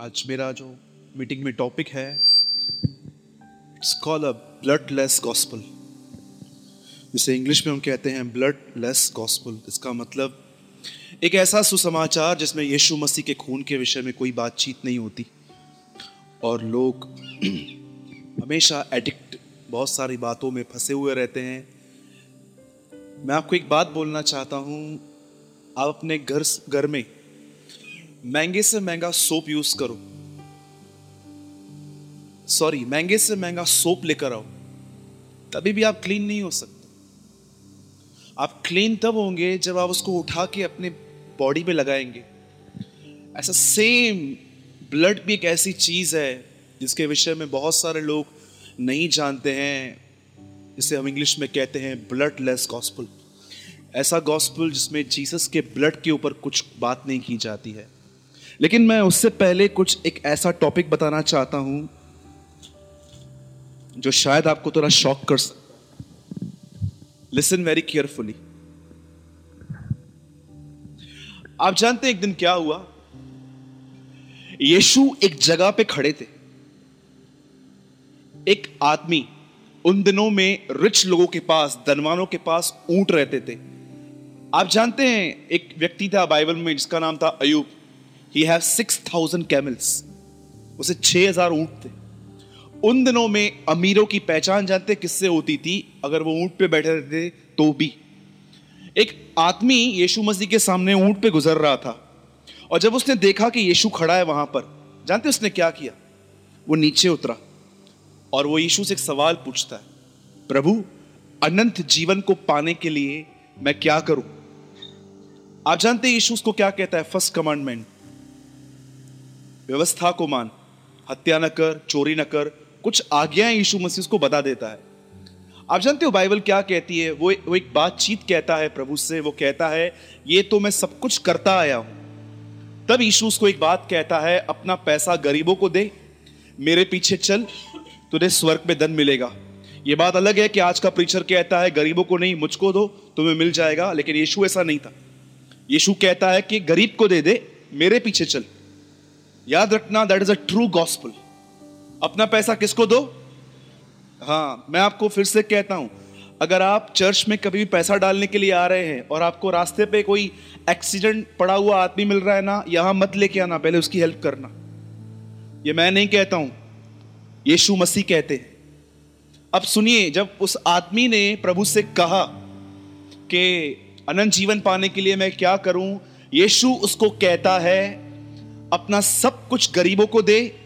आज मेरा जो मीटिंग में टॉपिक है it's call a bloodless gospel जिसे इंग्लिश में हम कहते हैं ब्लड लेस गॉस्पल इसका मतलब एक ऐसा सुसमाचार जिसमें यीशु मसीह के खून के विषय में कोई बातचीत नहीं होती। और लोग हमेशा एडिक्ट बहुत सारी बातों में फंसे हुए रहते हैं। मैं आपको एक बात बोलना चाहता हूँ। आप अपने घर घर में महँगे से महँगा सोप यूज़ करो। सॉरी महँगे से महँगा सोप लेकर आओ। तभी भी आप क्लीन नहीं हो सकते। आप क्लीन तब होंगे जब आप उसको उठा के अपने बॉडी पे लगाएँगे। ऐसा सेम ब्लड भी एक ऐसी चीज़ है जिसके विषय में बहुत सारे लोग नहीं जानते हैं। जिसे हम इंग्लिश में कहते हैं ब्लड लेस गॉस्पल ऐसा गॉस्पल जिसमें जीसस के ब्लड के ऊपर कुछ बात नहीं की जाती है। लेकिन मैं उससे पहले कुछ एक ऐसा टॉपिक बताना चाहता हूँ, जो शायद आपको थोड़ा शॉक कर सकता लिसन वेरी केयरफुली आप जानते हैं एक दिन क्या हुआ? यीशु एक जगह पे खड़े थे। एक आदमी उन दिनों में रिच लोगों के पास, धनवानों के पास ऊँट रहते थे। आप जानते हैं, एक व्यक्ति था बाइबल में जिसका नाम था Ayub he have six thousand camels उसे छह हज़ार ऊँट थे। उन दिनों में अमीरों की पहचान जानते किससे होती थी? अगर वो ऊँट पे बैठे रहते तो भी। एक आदमी यीशु मसीह के सामने ऊँट पे गुजर रहा था और जब उसने देखा कि यीशु खड़ा है वहाँ पर, जानते उसने क्या किया? वो नीचे उतरा और वो यीशु से एक सवाल पूछता है, प्रभु, अनंत जीवन को पाने के लिए मैं क्या करूँ? आप जानते यीशु उसको क्या कहता है? फ़र्स्ट कमांडमेंट व्यवस्था को मान, हत्या न कर, चोरी न कर, कुछ आज्ञाएँ यीशु मसीह उसको बता देता है। आप जानते हो बाइबल क्या कहती है? वो वो एक बातचीत कहता है प्रभु से, वो कहता है, ये तो मैं सब कुछ करता आया हूँ। तब यीशु उसको एक बात कहता है, अपना पैसा गरीबों को दे, मेरे पीछे चल, तुझे स्वर्ग में धन मिलेगा। ये बात अलग है कि आज का प्रीचर कहता है, गरीबों को नहीं, मुझको दो, तुम्हें मिल जाएगा। लेकिन यीशु ऐसा नहीं था। यीशु कहता है कि गरीब को दे दे, मेरे पीछे चल। याद रखना that is a true gospel अपना पैसा किसको दो? हाँ मैं आपको फिर से कहता हूँ, अगर आप चर्च में कभी भी पैसा डालने के लिए आ रहे हैं और आपको रास्ते पे कोई एक्सीडेंट पड़ा हुआ आदमी मिल रहा है ना, यहाँ मत लेके आना, पहले उसकी हेल्प करना। ये मैं नहीं कहता हूँ, यीशु मसीह कहते हैं। अब सुनिए, जब उस आदमी ने प्रभु से कहा कि अनंत जीवन पाने के लिए मैं क्या करूँ, यीशु उसको कहता है अपना सब कुछ गरीबों को दे,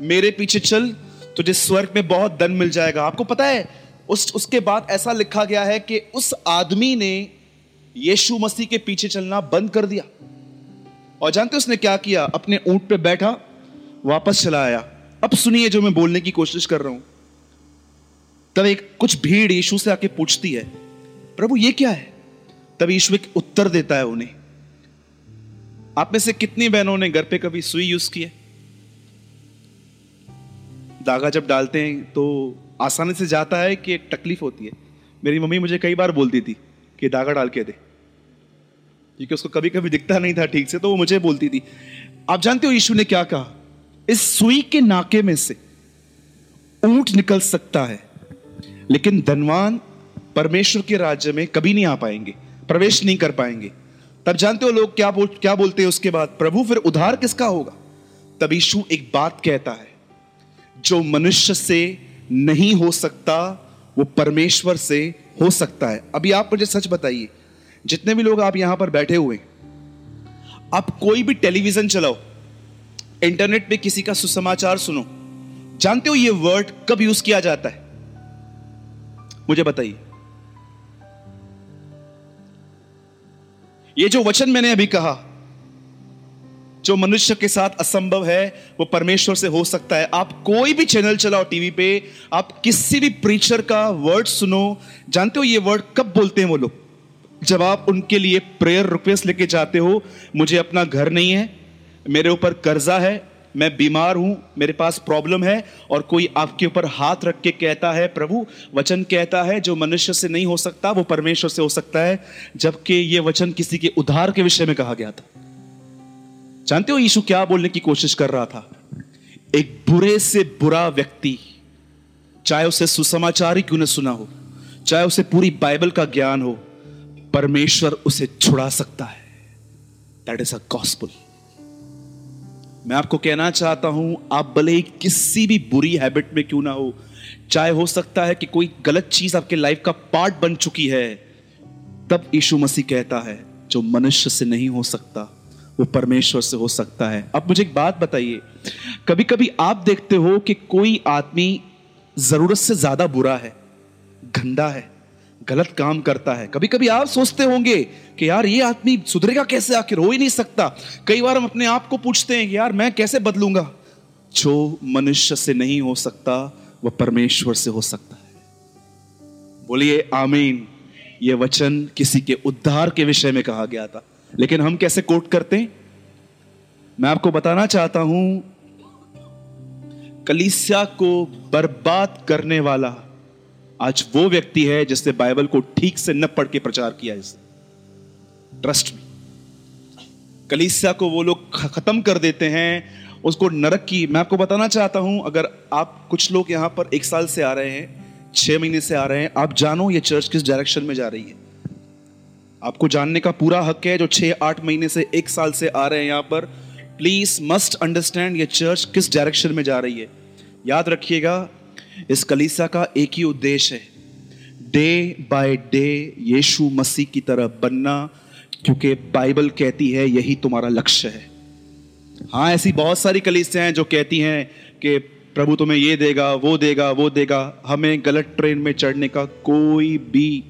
मेरे पीछे चल, तुझे स्वर्ग में बहुत धन मिल जाएगा। आपको पता है, उस, उसके बाद ऐसा लिखा गया है कि उस आदमी ने यीशु मसीह के पीछे चलना बंद कर दिया। और जानते उसने क्या किया? अपने ऊँट पे बैठा, वापस चला आया। अब सुनिए जो मैं बोलने की कोशिश कर रहा हूँ। तब एक, कुछ भीड़ यीशु से आके पूछती है, प्रभु, ये क्या है? तब यीशु एक उत्तर देता है उन्हें आप में से कितनी बहनों ने घर पे कभी सुई यूज़ की है? धागा जब डालते हैं तो आसानी से जाता है कि एक तकलीफ़ होती है। मेरी मम्मी मुझे कई बार बोलती थी कि धागा डाल के दे। क्योंकि उसको कभी कभी दिखता नहीं था ठीक से तो वो मुझे बोलती थी। आप जानते हो यीशु ने क्या कहा? इस सुई के नाके में से ऊँट निकल सकता है, लेकिन धनवान परमेश्वर के राज्य में कभी नहीं आ पाएँगे, प्रवेश नहीं कर पाएँगे। तब जानते हो लोग क्या बोल, क्या बोलते हैं उसके बाद? प्रभु, फिर उधार किसका होगा? तब यीशु एक बात कहता है, जो मनुष्य से नहीं हो सकता, वो परमेश्वर से हो सकता है। अभी आप मुझे सच बताइए, जितने भी लोग आप यहाँ पर बैठे हुए आप कोई भी टेलीविज़न चलाओ, इंटरनेट पे किसी का सुसमाचार सुनो, जानते हो ये वर्ड कब यूज़ किया जाता है? मुझे बताइए। ये जो वचन मैंने अभी कहा, जो मनुष्य के साथ असंभव है, वो परमेश्वर से हो सकता है। आप कोई भी चैनल चलाओ टीवी पे, आप किसी भी प्रीचर का वर्ड सुनो, जानते हो ये वर्ड कब बोलते हैं वो लोग? जब आप उनके लिए प्रेयर रिक्वेस्ट लेके जाते हो, मुझे अपना घर नहीं है, मेरे ऊपर कर्जा है मैं बीमार हूँ, मेरे पास प्रॉब्लम है, और कोई आपके ऊपर हाथ रख के कहता है, प्रभु, वचन कहता है, जो मनुष्य से नहीं हो सकता, वो परमेश्वर से हो सकता है। जबकि ये वचन किसी के उधार के विषय में कहा गया था। जानते हो, यीशु क्या बोलने की कोशिश कर रहा था? एक बुरे से बुरा व्यक्ति, चाहे उसे सुसमाचार ही क्यों न सुना हो, चाहे उसे पूरी बाइबल का ज्ञान हो, परमेश्वर उसे छुड़ा सकता है। दैट इज़ अ गॉस्पुल मैं आपको कहना चाहता हूँ, आप भले ही किसी भी बुरी हैबिट में क्यों ना हो, चाहे हो सकता है कि कोई गलत चीज़ आपके लाइफ का पार्ट बन चुकी है, तब यीशु मसीह कहता है, जो मनुष्य से नहीं हो सकता, वो परमेश्वर से हो सकता है। अब मुझे एक बात बताइए कभी कभी आप देखते हो कि कोई आदमी ज़रूरत से ज़्यादा बुरा है, गंदा है? गलत काम करता है। कभी कभी आप सोचते होंगे कि यार, ये आदमी सुधरेगा कैसे? आखिर हो ही नहीं सकता। कई बार हम अपने आप को पूछते हैं यार, मैं कैसे बदलूँगा? जो मनुष्य से नहीं हो सकता, वह परमेश्वर से हो सकता है। बोलिए, आमीन। यह वचन किसी के उद्धार के विषय में कहा गया था। लेकिन हम कैसे कोट करते हैं? मैं आपको बताना चाहता हूँ, कलीसिया को बर्बाद करने वाला आज वो व्यक्ति है जिसने बाइबल को ठीक से न पढ़ के प्रचार किया इसे ट्रस्ट में कलीसिया को वो लोग खत्म कर देते हैं, उसको नरक की, मैं आपको बताना चाहता हूँ, अगर आप कुछ लोग यहाँ पर एक साल से आ रहे हैं, छह महीने से आ रहे हैं, आप जानो ये चर्च किस डायरेक्शन में जा रही है। आपको जानने का पूरा हक है जो छह, आठ महीने से, एक साल से आ रहे हैं यहाँ पर प्लीज़ मस्ट अंडरस्टैंड ये चर्च किस डायरेक्शन में जा रही है। याद रखिएगा इस कलीसा का एक ही उद्देश्य है। Day by day Yeshu Masih की तरह बनना, क्योंकि बाइबल कहती है, यही तुम्हारा लक्ष्य है। हाँ ऐसी बहुत सारी कलीसियाँ हैं जो कहती हैं कि प्रभु तुम्हें ये देगा, वो देगा वो देगा। हमें गलत ट्रेन में चढ़ने का कोई भी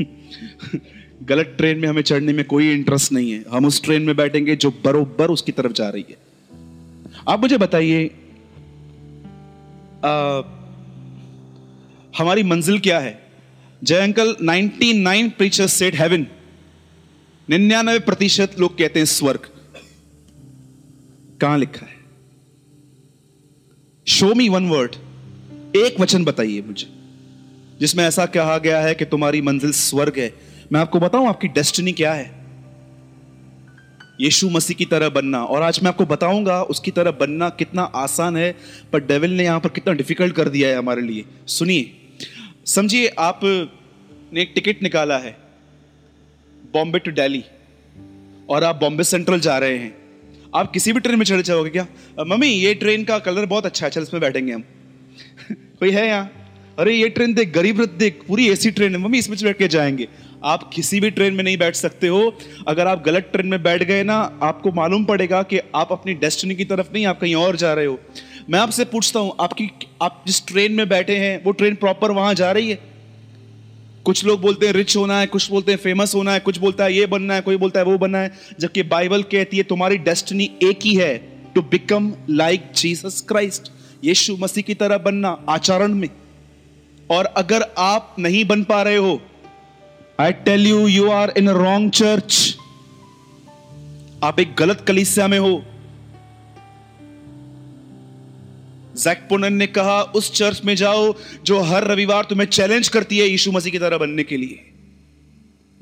गलत ट्रेन में हमें चढ़ने में कोई इंटरेस्ट नहीं है। हम उस ट्रेन में बैठेंगे जो बरोबर उसकी तरफ़ जा रही है। आप मुझे बताइए हमारी मंजिल क्या है? जय अंकल 99 प्रीचर्स सेट हेवन निन्यानवे प्रतिशत लोग कहते हैं स्वर्ग। कहाँ लिखा है? शो मी वन वर्ड एक वचन बताइए मुझे, जिसमें ऐसा कहा गया है कि तुम्हारी मंजिल स्वर्ग है। मैं आपको बताऊँ आपकी डेस्टिनी क्या है? यीशु मसीह की तरह बनना। और आज मैं आपको बताऊँगा उसकी तरह बनना कितना आसान है, पर डेविल ने यहाँ पर कितना डिफ़िकल्ट कर दिया है हमारे लिए। सुनिए। समझिए आप ने एक टिकट निकाला है, बॉम्बे टू दिल्ली और आप बॉम्बे सेंट्रल जा रहे हैं। आप किसी भी ट्रेन में चढ़ जाओगे क्या? मम्मी, ये ट्रेन का कलर बहुत अच्छा है, चल, इसमें बैठेंगे हम। कोई है यहाँ? अरे, ये ट्रेन देख, गरीब रथ देख, पूरी एसी ट्रेन है। मम्मी, इसमें बैठ के जाएँगे। आप किसी भी ट्रेन में नहीं बैठ सकते हो। अगर आप गलत ट्रेन में बैठ गए ना, आपको मालूम पड़ेगा कि आप अपनी डेस्टिनी की तरफ़ नहीं, आप कहीं और जा रहे हो। मैं आपसे पूछता हूँ, आपकी, आप जिस ट्रेन में बैठे हैं, वो ट्रेन प्रॉपर वहाँ जा रही है? कुछ लोग बोलते हैं रिच होना है, कुछ बोलते हैं फ़ेमस होना है, कुछ बोलता है, ये बनना है, कोई बोलता है, वो बनना है, जबकि बाइबल कहती है, तुम्हारी डेस्टिनी एक ही है to become like Jesus Christ Yeshu Masih की तरह बनना आचरण में. और अगर आप नहीं बन पा रहे हो I tell you you are in wrong church आप एक गलत कलिसिया में हो जैकपोनन ने कहा, उस चर्च में जाओ जो हर रविवार तुम्हें चैलेंज करती है यीशु मसीह की तरह बनने के लिए।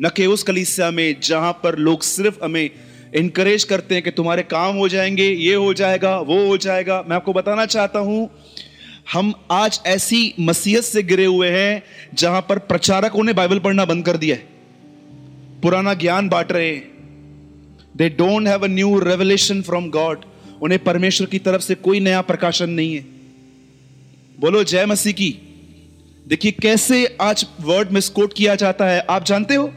न कि उस कलिसिया में, जहाँ पर लोग सिर्फ़ हमें इनकरेज करते हैं कि तुम्हारे काम हो जाएँगे, ये हो जाएगा, वो हो जाएगा। मैं आपको बताना चाहता हूँ, हम आज ऐसी मसीहत से गिरे हुए हैं, जहाँ पर प्रचारकों ने बाइबल पढ़ना बंद कर दिया है। पुराना ज्ञान बांट रहे हैं। They don't have a new revelation from God उन्हें परमेश्वर की तरफ़ से कोई नया प्रकाशन नहीं है। बोलो, जय मसीह की। देखिए, कैसे आज वर्ड मिसकोट किया जाता है, आप जानते हो?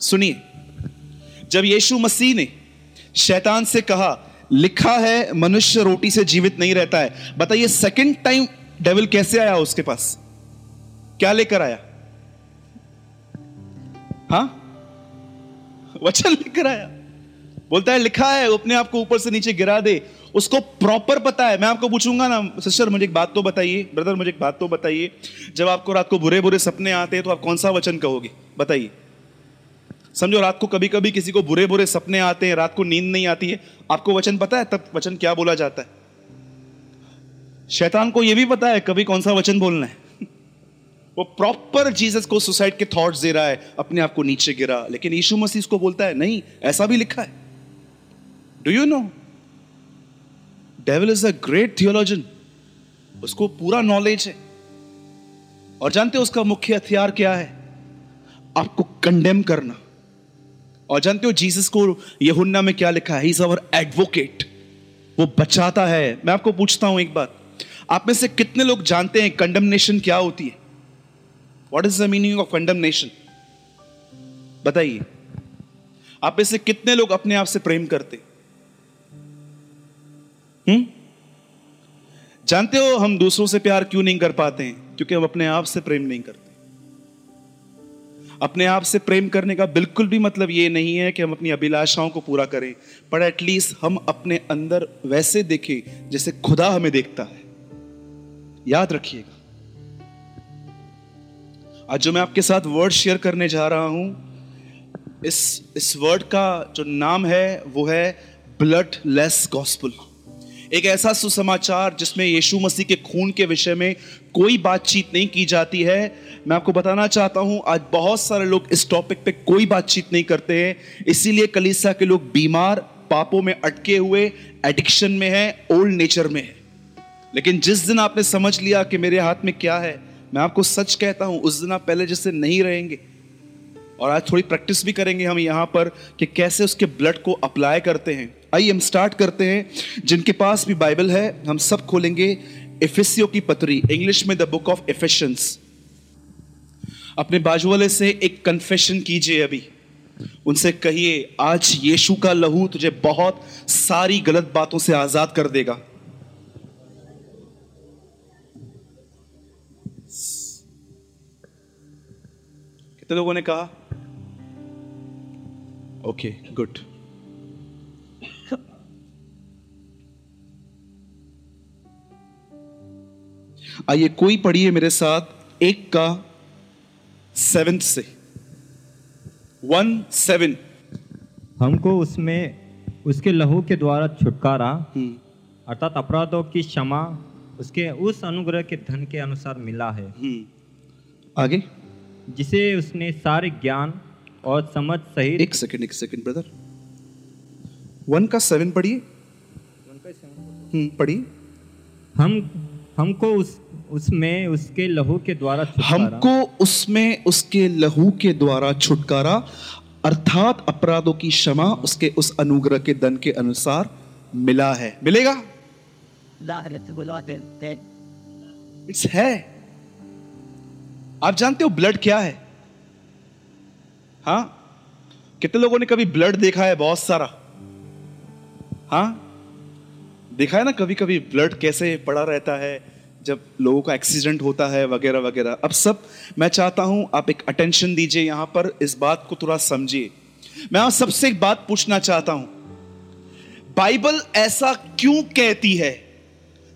सुनिए, जब यीशु मसीह ने शैतान से कहा, लिखा है, मनुष्य रोटी से जीवित नहीं रहता है। बताइए सेकंड टाइम डेविल कैसे आया उसके पास? क्या लेकर आया? हा? वचन लेकर आया। बोलता है, लिखा है, अपने आप को ऊपर से नीचे गिरा दे। उसको प्रॉपर पता है। मैं आपको पूछूँगा ना सिस्टर मुझे एक बात तो बताइए। ब्रदर मुझे एक बात तो बताइए। जब आपको रात को बुरे बुरे सपने आते हैं तो आप कौन सा वचन कहोगे? बताइए। समझो, रात को कभी कभी किसी को बुरे बुरे सपने आते हैं, रात को नींद नहीं आती है। आपको वचन पता है? तब वचन क्या बोला जाता है? शैतान को यह भी पता है, कभी कौन सा वचन बोलना है? वो प्रॉपर जीसस को सुसाइड के थॉट्स दे रहा है, अपने आप को नीचे गिरा। लेकिन यीशु मसीह इसको बोलता है, नहीं, ऐसा भी लिखा है। Do you know devil is a great theologian उसको पूरा नॉलेज है। और जानते हो उसका मुख्य हथियार क्या है? आपको कंडेम करना। और जानते हो जीसस को यहुन्ना में क्या लिखा है? इज़ अवर एडवोकेट वो बचाता है। मैं आपको पूछता हूँ एक बात। आप में से कितने लोग जानते हैं कंडमनेशन क्या होती है? What is the meaning of condemnation बताइए। आप में से कितने लोग अपने आप से प्रेम करते हम्म? जानते हो हम दूसरों से प्यार क्यों नहीं कर पाते हैं? क्योंकि हम अपने आप से प्रेम नहीं करते। अपने आप से प्रेम करने का बिल्कुल भी मतलब ये नहीं है कि हम अपनी अभिलाषाओं को पूरा करें, पर एटलीस्ट हम अपने अंदर वैसे देखें जैसे खुदा हमें देखता है। याद रखिएगा। आज जो मैं आपके साथ वर्ड शेयर करने जा रहा हूँ, इस इस वर्ड का जो नाम है, वो है ब्लड लेस गॉस्पुल एक ऐसा सुसमाचार जिसमें यीशु मसीह के खून के विषय में कोई बातचीत नहीं की जाती है। मैं आपको बताना चाहता हूँ, आज बहुत सारे लोग इस टॉपिक पे कोई बातचीत नहीं करते हैं। इसीलिए कलीसा के लोग बीमार, पापों में अटके हुए एडिक्शन में है ओल्ड नेचर में है। लेकिन जिस दिन आपने समझ लिया कि मेरे हाथ में क्या है, मैं आपको सच कहता हूँ, उस दिन आप पहले जैसे नहीं रहेंगे। और आज थोड़ी प्रैक्टिस भी करेंगे हम यहाँ पर कि कैसे उसके ब्लड को अप्लाई करते हैं। आइए हम स्टार्ट करते हैं। जिनके पास भी बाइबल है, हम सब खोलेंगे इफिसियो की पत्री। इंग्लिश में द बुक ऑफ़ इफिशंस अपने बाजू वाले से एक कन्फेशन कीजिए अभी। उनसे कहिए, आज यीशु का लहू तुझे बहुत सारी गलत बातों से आज़ाद कर देगा। कितने लोगों ने कहा? ओके गुड आइए कोई पढ़िए मेरे साथ एक का सेवेंथ से। वन सेवन हमको उसमें उसके लहू के द्वारा छुटकारा हम्म, अर्थात अपराधों की क्षमा उसके उस अनुग्रह के धन के अनुसार मिला है। हम्म। आगे। जिसे उसने सारे ज्ञान और समझ सहित एक सेकंड एक सेकंड ब्रदर वन का सेवन पढ़िए। हम्म, पढ़िए। हम हमको उस उसमें उसके लहू के द्वारा हमको उसमें उसके लहू के द्वारा छुटकारा अर्थात अपराधों की क्षमा उसके उस अनुग्रह के दन के अनुसार मिला है। मिलेगा? इट्स है। आप जानते हो ब्लड क्या है? हाँ? कितने लोगों ने कभी ब्लड देखा है? बहुत सारा। हाँ? देखा है ना कभी कभी ब्लड कैसे पड़ा रहता है? जब लोगों का एक्सीडेंट होता है वगैरह वगैरह। अब सब, मैं चाहता हूँ आप एक अटेंशन दीजिए यहाँ पर, इस बात को थोड़ा समझिए। मैं आप सबसे एक बात पूछना चाहता हूँ। बाइबल ऐसा क्यों कहती है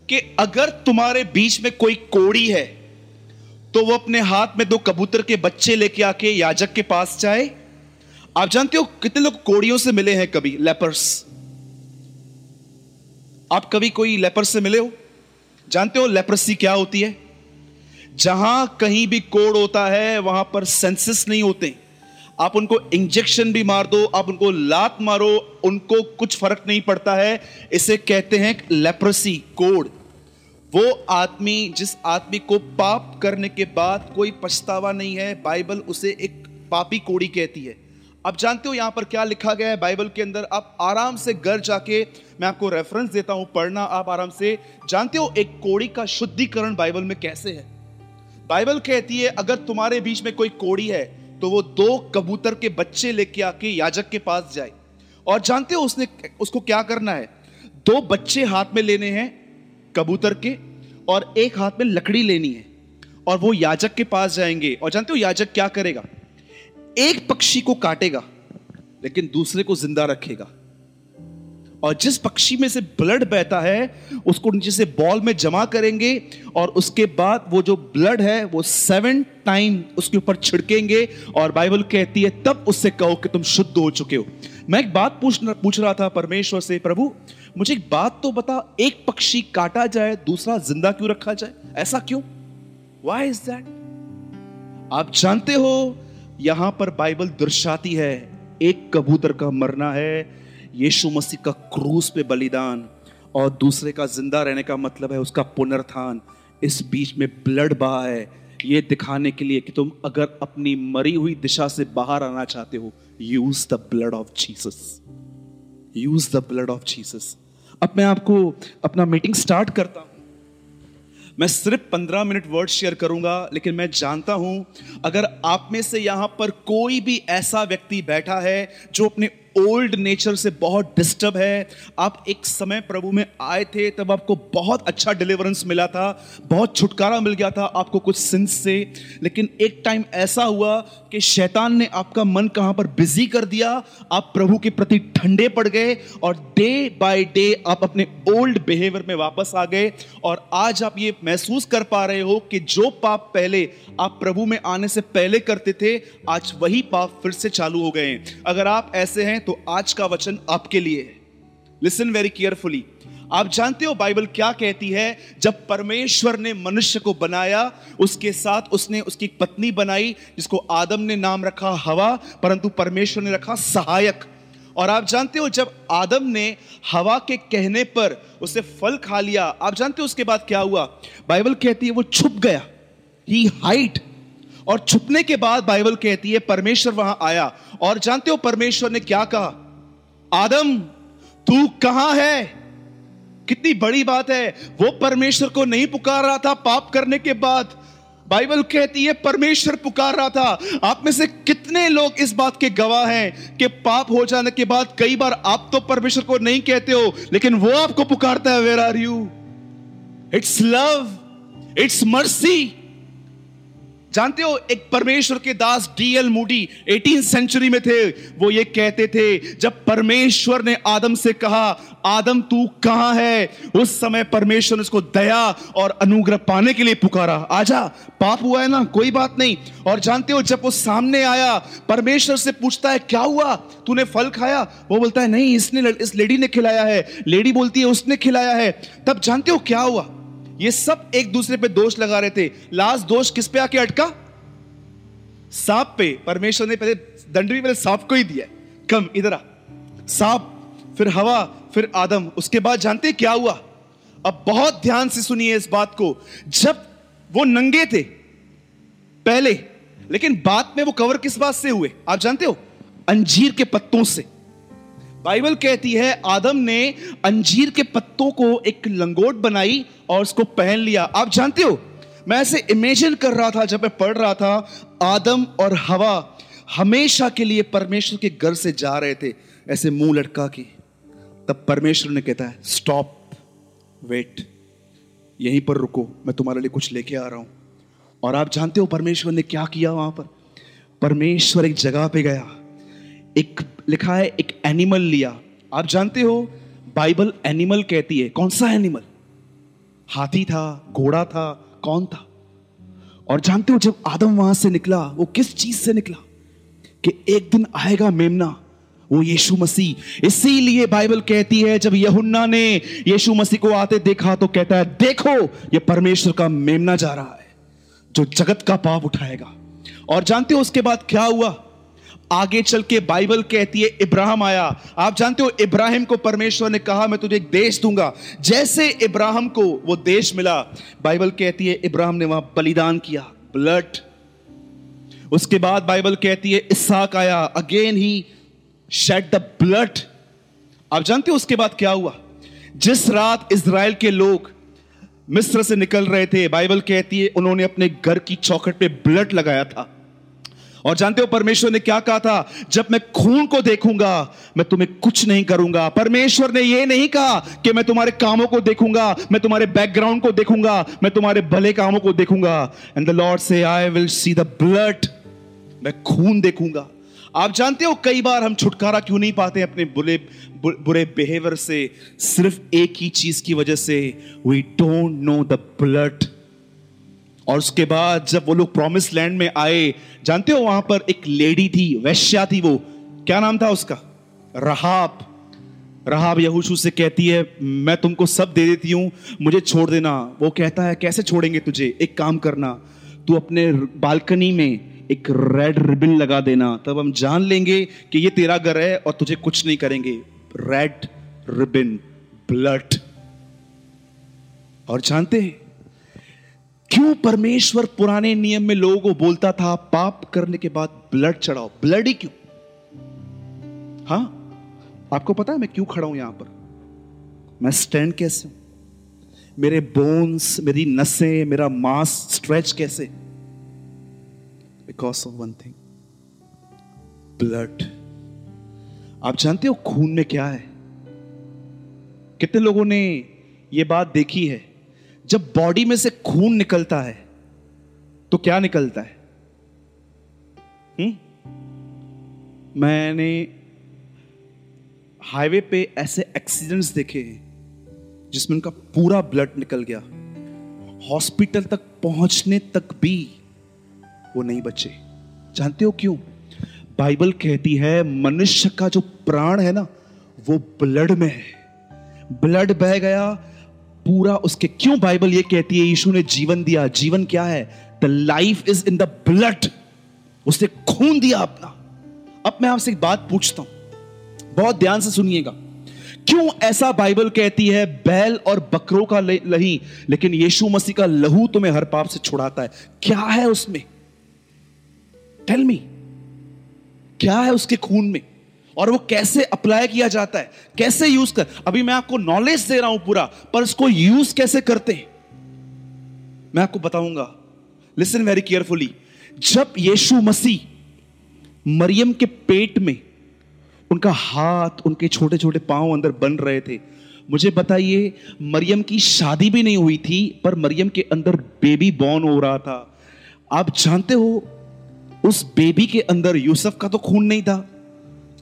कि अगर तुम्हारे बीच में कोई कोड़ी है तो वो अपने हाथ में दो कबूतर के बच्चे लेके आके याजक के पास जाए? आप जानते हो कितने लोग कोड़ियों से मिले हैं कभी? लेपर्स आप कभी कोई लेपर से मिले हो? जानते हो लेप्रसी क्या होती है? जहाँ कहीं भी कोड होता है, वहाँ पर सेंसस नहीं होते। आप उनको इंजेक्शन भी मार दो, आप उनको लात मारो, उनको कुछ फ़र्क नहीं पड़ता है। इसे कहते हैं लेप्रसी कोड। वो आदमी, जिस आदमी को पाप करने के बाद कोई पछतावा नहीं है, बाइबल उसे एक पापी कोड़ी कहती है। अब जानते हो यहाँ पर क्या लिखा गया है बाइबल के अंदर? आप आराम से घर जाके मैं आपको रेफरेंस देता हूँ, पढ़ना आप आराम से। जानते हो एक कोड़ी का शुद्धिकरण बाइबल में कैसे है? बाइबल कहती है, अगर तुम्हारे बीच में कोई कोड़ी है तो वो दो कबूतर के बच्चे लेके आके याजक के पास जाए। और जानते हो उसने उसको क्या करना है? दो बच्चे हाथ में लेने हैं कबूतर के और एक हाथ में लकड़ी लेनी है और वो याजक के पास जाएँगे। और जानते हो याजक क्या करेगा? एक पक्षी को काटेगा, लेकिन दूसरे को ज़िंदा रखेगा। और जिस पक्षी में से ब्लड बहता है, उसको नीचे से बॉल में जमा करेंगे, और उसके बाद वो जो ब्लड है, वो सेवन टाइम उसके ऊपर छिड़केंगे, और बाइबल कहती है, तब उससे कहो कि तुम शुद्ध हो चुके हो। मैं एक बात पूछ पूछ रहा था परमेश्वर से, प्रभु, मुझे एक बात तो बता, एक पक्षी काटा जाए, दूसरा ज़िंदा क्यों रखा जाए? ऐसा क्यों? वाई इज़ दैट आप जानते हो यहाँ पर बाइबल दर्शाती है, एक कबूतर का मरना है, यीशु मसीह का क्रूस पे बलिदान, और दूसरे का ज़िंदा रहने का मतलब है उसका पुनर्थान इस बीच में ब्लड बहा है। ये दिखाने के लिए कि तुम अगर अपनी मरी हुई दिशा से बाहर आना चाहते हो use the blood of Jesus use the blood of Jesus अब मैं आपको अपना मीटिंग स्टार्ट करता हूँ। मैं सिर्फ़ पंद्रह मिनट वर्ड शेयर करूँगा, लेकिन मैं जानता हूँ, अगर आप में से यहाँ पर कोई भी ऐसा व्यक्ति बैठा है जो अपने ओल्ड नेचर से बहुत डिस्टर्ब है। आप एक समय प्रभु में आए थे, तब आपको बहुत अच्छा डिलीवरेंस मिला था, बहुत छुटकारा मिल गया था आपको कुछ सिंस से। लेकिन एक टाइम ऐसा हुआ कि शैतान ने आपका मन कहाँ पर बिज़ी कर दिया, आप प्रभु के प्रति ठंडे पड़ गए और डे बाय डे आप अपने ओल्ड बिहेवियर में वापस आ गए और आज आप ये महसूस कर पा रहे हो कि जो पाप पहले आप प्रभु में आने से पहले करते थे, आज वही पाप फिर से चालू हो गए अगर आप ऐसे हैं तो आज का वचन आपके लिए है। लिसन वेरी केयरफुली आप जानते हो बाइबल क्या कहती है? जब परमेश्वर ने मनुष्य को बनाया, उसके साथ उसने उसकी पत्नी बनाई, जिसको आदम ने नाम रखा हवा, परंतु परमेश्वर ने रखा सहायक। और आप जानते हो जब आदम ने हवा के कहने पर उसे फल खा लिया, आप जानते हो उसके बाद क्या हुआ? बाइबल कहती है वो छुप गया। ही हाइट और छुपने के बाद बाइबल कहती है, परमेश्वर वहाँ आया। और जानते हो परमेश्वर ने क्या कहा? आदम, तू कहाँ है? कितनी बड़ी बात है। वो परमेश्वर को नहीं पुकार रहा था पाप करने के बाद। बाइबल कहती है, परमेश्वर पुकार रहा था। आप में से कितने लोग इस बात के गवाह हैं कि पाप हो जाने के बाद कई बार आप तो परमेश्वर को नहीं कहते हो, लेकिन वो आपको पुकारता है। Where are you it's love it's mercy जानते हो, एक परमेश्वर के दास डीएल मूडी 18 सेंचुरी में थे। वो ये कहते थे, जब परमेश्वर ने आदम से कहा, आदम, तू कहाँ है? उस समय परमेश्वर ने उसको दया और अनुग्रह पाने के लिए पुकारा। आजा, पाप हुआ है ना? कोई बात नहीं। और जानते हो, जब वो सामने आया, परमेश्वर से पूछता है, क्या हुआ? तूने फल खाया? वो बोलता है, नहीं, इसने, इस लेडी ने खिलाया है। लेडी बोलती है, उसने खिलाया है। तब जानते हो क्या हुआ? ये सब एक दूसरे पे दोष लगा रहे थे। लास्ट दोष किस पे आके अटका? सांप पे। परमेश्वर ने पहले दंड भी पहले सांप को ही दिया कम, इधर आ। सांप, फिर हवा, फिर आदम। उसके बाद जानते क्या हुआ? अब बहुत ध्यान से सुनिए इस बात को। जब वो नंगे थे, पहले, लेकिन बाद में वो कवर किस बात से हुए? आप जानते हो? अंजीर के पत्तों से। बाइबल कहती है, आदम ने अंजीर के पत्तों को एक लंगोट बनाई और उसको पहन लिया। आप जानते हो, मैं ऐसे इमेजिन कर रहा था, जब मैं पढ़ रहा था, आदम और हवा हमेशा के लिए परमेश्वर के घर से जा रहे थे, ऐसे मुँह लटका के। तब परमेश्वर ने कहता है स्टॉप वेट यहीं पर रुको, मैं तुम्हारे लिए कुछ लेके आ रहा हूँ। और आप जानते हो, परमेश्वर ने क्या किया वहाँ पर? परमेश्वर एक जगह पे गया, एक लिखा है, एक एनिमल लिया। आप जानते हो बाइबल एनिमल कहती है। कौन सा एनिमल हाथी था, घोड़ा था, कौन था? और जानते हो, जब आदम वहाँ से निकला, वो किस चीज़ से निकला? कि एक दिन आएगा मेमना, वो यीशु मसीह। इसीलिए बाइबल कहती है, जब यहुन्ना ने यीशु मसीह को आते देखा तो कहता है, देखो, ये परमेश्वर का मेमना जा रहा है, जो जगत का पाप उठाएगा। और जानते हो, उसके बाद क्या हुआ? आगे चल के बाइबल कहती है, इब्राहिम आया। आप जानते हो, इब्राहिम को परमेश्वर ने कहा, मैं तुझे एक देश दूँगा। जैसे इब्राहिम को वो देश मिला, बाइबल कहती है, इब्राहिम ने वहाँ बलिदान किया ब्लड उसके बाद बाइबल कहती है इसाक आया again he shed the blood आप जानते हो, उसके बाद क्या हुआ? जिस रात इसराइल के लोग मिस्र से निकल रहे थे, बाइबल कहती है, उन्होंने अपने घर की चौखट पे ब्लड लगाया था। और जानते हो परमेश्वर ने क्या कहा था? जब मैं खून को देखूँगा, मैं तुम्हें कुछ नहीं करूँगा। परमेश्वर ने यह नहीं कहा कि मैं तुम्हारे कामों को देखूँगा, मैं तुम्हारे बैकग्राउंड को देखूँगा, मैं तुम्हारे भले कामों को देखूँगा। एंड द लॉर्ड से I will see the blood मैं खून देखूँगा। आप जानते हो, कई बार हम छुटकारा क्यों नहीं पाते अपने बुरे बुरे बिहेवियर से? सिर्फ़ एक ही चीज़ की वजह से we don't know the blood और उसके बाद जब वो लोग प्रॉमिस लैंड में आए, जानते हो वहाँ पर एक लेडी थी, वैश्या थी वो। क्या नाम था उसका? रहाब। रहाब यहूशु से कहती है, मैं तुमको सब दे देती हूँ, मुझे छोड़ देना। वो कहता है, कैसे छोड़ेंगे तुझे? एक काम करना, तू अपने बालकनी में एक रेड रिबन लगा देना। तब हम जान लेंगे कि ये तेरा घर है और तुझे कुछ नहीं करेंगे। रेड रिबन ब्लड और जानते हैं क्यों परमेश्वर पुराने नियम में लोगों को बोलता था, पाप करने के बाद ब्लड चढ़ाओ? ब्लड ही क्यों? हाँ? आपको पता है मैं क्यों खड़ा हूँ यहाँ पर? मैं स्टैंड कैसे हूँ? मेरे बोन्स मेरी नसें, मेरा मांस स्ट्रेच कैसे? Because of one thing blood आप जानते हो खून में क्या है? कितने लोगों ने यह बात देखी है? जब बॉडी में से खून निकलता है तो क्या निकलता है? हुँ? मैंने हाईवे पे ऐसे एक्सीडेंट्स देखे हैं, जिसमें उनका पूरा ब्लड निकल गया। हॉस्पिटल तक पहुँचने तक भी वो नहीं बचे। जानते हो क्यों? बाइबल कहती है, मनुष्य का जो प्राण है ना, वो ब्लड में है। ब्लड बह गया पूरा उसके क्यों बाइबल ये कहती है, यीशु ने जीवन दिया, जीवन क्या है? The life is in the blood उसने खून दिया अपना। अब मैं आपसे एक बात पूछता हूँ। बहुत ध्यान से सुनिएगा। क्यों ऐसा बाइबल कहती है, बैल और बकरों का लही, लेकिन यीशु मसीह का लहू तुम्हें हर पाप से छुड़ाता है? क्या है उसमें? टेल मी क्या है उसके खून में? और वो कैसे अप्लाई किया जाता है? कैसे यूज़ कर? अभी मैं आपको नॉलेज दे रहा हूँ पूरा, पर उसको यूज़ कैसे करते हैं? मैं आपको बताऊँगा। लिसन वेरी केयरफुली जब यीशु मसीह मरियम के पेट में उनका हाथ, उनके छोटे छोटे पाँव अंदर बन रहे थे, मुझे बताइए, मरियम की शादी भी नहीं हुई थी, पर मरियम के अंदर बेबी बॉर्न हो रहा था। आप जानते हो, उस बेबी के अंदर यूसुफ का तो खून नहीं था।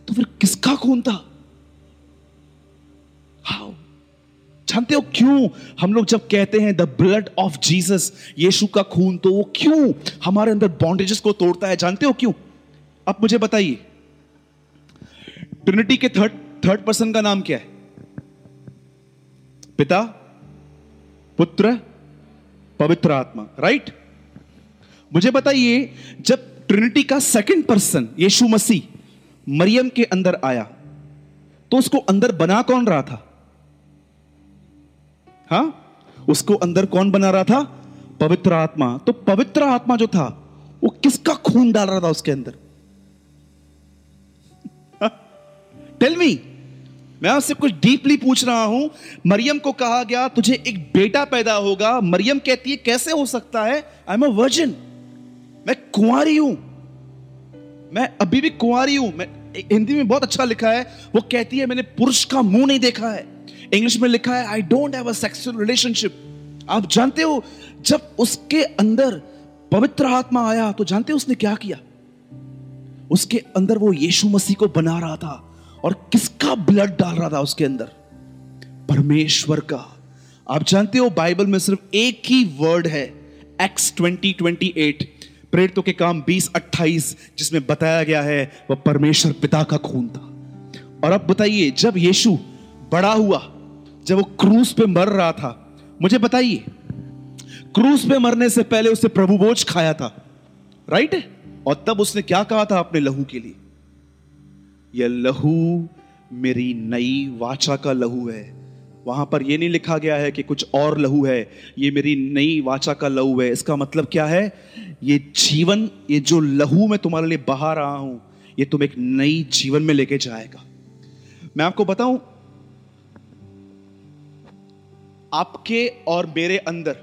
तो फिर किसका खून था? हाउ? जानते हो क्यों हम लोग जब कहते हैं the blood of Jesus Yeshu का खून तो वो क्यों हमारे अंदर बॉन्डेजेस को तोड़ता है? जानते हो क्यों? अब मुझे बताइए। ट्रिनिटी के थर्ड थर्ड पर्सन का नाम क्या है? पिता, पुत्र, पवित्र आत्मा राइट मुझे बताइए, जब ट्रिनिटी का सेकंड पर्सन यीशु मसीह मरियम के अंदर आया तो उसको अंदर बना कौन रहा था? हा? उसको अंदर कौन बना रहा था? पवित्र आत्मा। तो पवित्र आत्मा जो था, वो किसका खून डाल रहा था उसके अंदर? टेल मी मैं आपसे कुछ डीपली पूछ रहा हूँ। मरियम को कहा गया, तुझे एक बेटा पैदा होगा। मरियम कहती है, कैसे हो सकता है? आई एम अ वर्जिन मैं कुंवारी हूँ। मैं अभी भी कुंवारी हूँ। मैं हिंदी में बहुत अच्छा लिखा है। वो कहती है, मैंने पुरुष का मुँह नहीं देखा है। इंग्लिश में लिखा है I don't have a sexual relationship आप जानते हो, जब उसके अंदर पवित्र आत्मा आया तो जानते हो उसने क्या किया? उसके अंदर वो यीशु मसीह को बना रहा था और किसका ब्लड डाल रहा था उसके अंदर? परमेश्वर का। आप जानते हो, बाइबल में सिर्फ़ एक ही वर्ड है एक्स ट्वेंटी ट्वेंटी एट प्रेरितों के काम बीस अट्ठाईस, जिसमें बताया गया है, वह परमेश्वर पिता का खून था। और अब बताइए, जब यीशु बड़ा हुआ, जब वो क्रूस पे मर रहा था, मुझे बताइए, क्रूस पे मरने से पहले उसने प्रभु बोझ खाया था, राइट और तब उसने क्या कहा था अपने लहू के लिए? यह लहू मेरी नई वाचा का लहू है। वहाँ पर यह नहीं लिखा गया है कि कुछ और लहू है, ये मेरी नई वाचा का लहू है। इसका मतलब क्या है? ये जीवन, ये जो लहू मैं तुम्हारे लिए बहा रहा हूँ, ये तुम एक नई जीवन में लेके जाएगा। मैं आपको बताऊँ, आपके और मेरे अंदर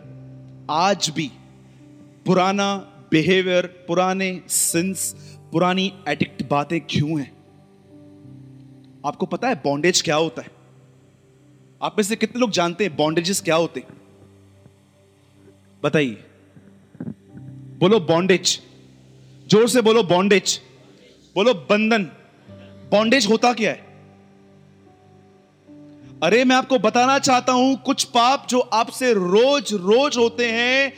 आज भी पुराना बिहेवियर पुराने सिंस पुरानी एडिक्ट बातें क्यों हैं? आपको पता है बॉन्डेज क्या होता है? आप में से कितने लोग जानते हैं बॉन्डेजेस क्या होते बताइए। बोलो बॉन्डेज ज़ोर से बोलो बॉन्डेज बोलो बंधन। बॉन्डेज होता क्या है? अरे, मैं आपको बताना चाहता हूँ, कुछ पाप जो आपसे रोज रोज होते हैं,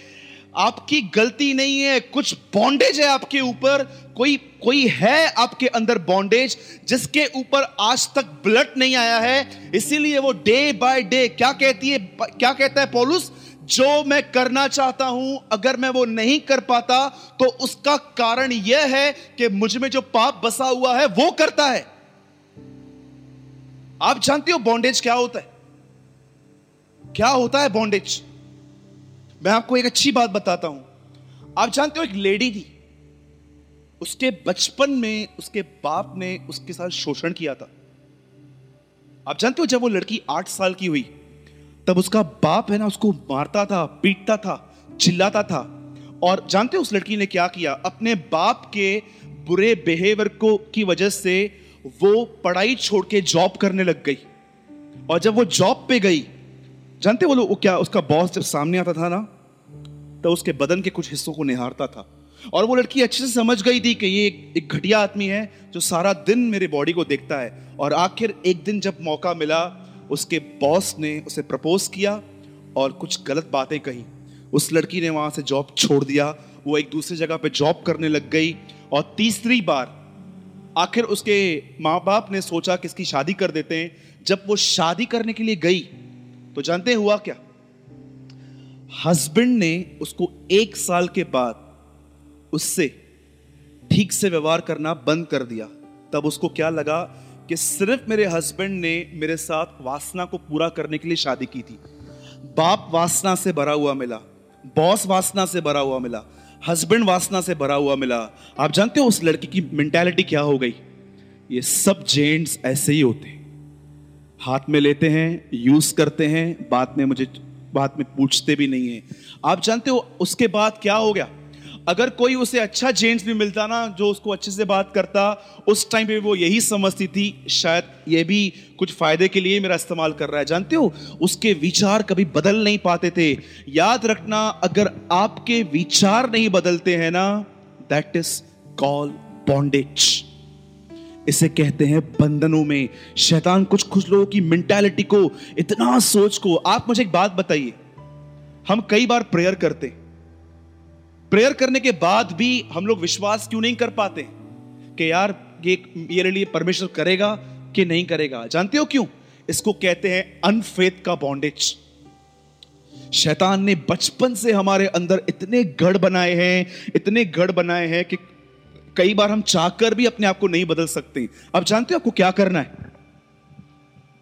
आपकी गलती नहीं है, कुछ बॉन्डेज है आपके ऊपर कोई कोई है आपके अंदर बॉन्डेज जिसके ऊपर आज तक ब्लड नहीं आया है? इसीलिए वो डे बाय डे क्या कहती है, क्या कहता है पोलूस? जो मैं करना चाहता हूँ, अगर मैं वो नहीं कर पाता तो उसका कारण यह है कि मुझमें जो पाप बसा हुआ है, वो करता है। आप जानते हो बॉन्डेज क्या होता है? क्या होता है बॉन्डेज मैं आपको एक अच्छी बात बताता हूँ। आप जानते हो एक लेडी थी उसके बचपन में, उसके बाप ने उसके साथ शोषण किया था। आप जानते हो, जब वो लड़की आठ साल की हुई, तब उसका बाप है ना, उसको मारता था, पीटता था, चिल्लाता था। और जानते हो, उस लड़की ने क्या किया? अपने बाप के बुरे बिहेवियर को, की वजह से वो पढ़ाई छोड़ के जॉब करने लग गई। और जब वो जॉब पे गई, जानते वो क्या, उसका बॉस जब सामने आता था ना तो उसके बदन के कुछ हिस्सों को निहारता था। और वो लड़की अच्छे से समझ गई थी कि ये एक घटिया आदमी है जो सारा दिन मेरे बॉडी को देखता है। और आखिर एक दिन जब मौका मिला, उसके बॉस ने उसे प्रपोज किया और कुछ गलत बातें कही। उस लड़की ने वहाँ से जॉब छोड़ दिया, वो एक दूसरी जगह पे जॉब करने लग गई और तीसरी बार आखिर उसके माँ बाप ने सोचा कि इसकी शादी कर देते हैं। जब वो शादी करने के लिए गई तो जानते हुआ क्या? हस्बैंड ने उसको एक साल के बाद उससे ठीक से व्यवहार करना बंद कर दिया। तब उसको क्या लगा कि सिर्फ़ मेरे हस्बैंड ने मेरे साथ वासना को पूरा करने के लिए शादी की थी। बाप वासना से भरा हुआ मिला बॉस वासना से भरा हुआ मिला हस्बैंड वासना से भरा हुआ मिला। आप जानते हो उस लड़की की मेंटालिटी क्या हो गई? ये सब जेंट्स ऐसे ही होते हैं। हाथ में लेते हैं यूज़ करते हैं, बाद में मुझे, बाद में पूछते भी नहीं है। आप जानते हो उसके बाद क्या हो गया? अगर कोई उसे अच्छा जेंट्स भी मिलता ना, जो उसको अच्छे से बात करता, उस टाइम पे वो यही समझती थी, शायद ये भी कुछ फ़ायदे के लिए मेरा इस्तेमाल कर रहा है। जानते हो? उसके विचार कभी बदल नहीं पाते थे। याद रखना, अगर आपके विचार नहीं बदलते हैं ना दैट इज़ कॉल बॉन्डेज इसे कहते हैं बंधनों में। शैतान कुछ कुछ लोगों की मेंटालिटी को, इतना सोच को। आप मुझे एक बात बताइए। हम कई बार प्रेयर करते प्रेयर करने के बाद भी हम लोग विश्वास क्यों नहीं कर पाते? कि यार, ये मेरे लिए परमेश्वर करेगा कि नहीं करेगा? जानते हो क्यों? इसको कहते हैं अनफेथ का बॉन्डेज शैतान ने बचपन से हमारे अंदर इतने गढ़ बनाए हैं, इतने गढ़ बनाए हैं कि कई बार हम चाहकर भी अपने आप को नहीं बदल सकते। अब जानते हो आपको क्या करना है?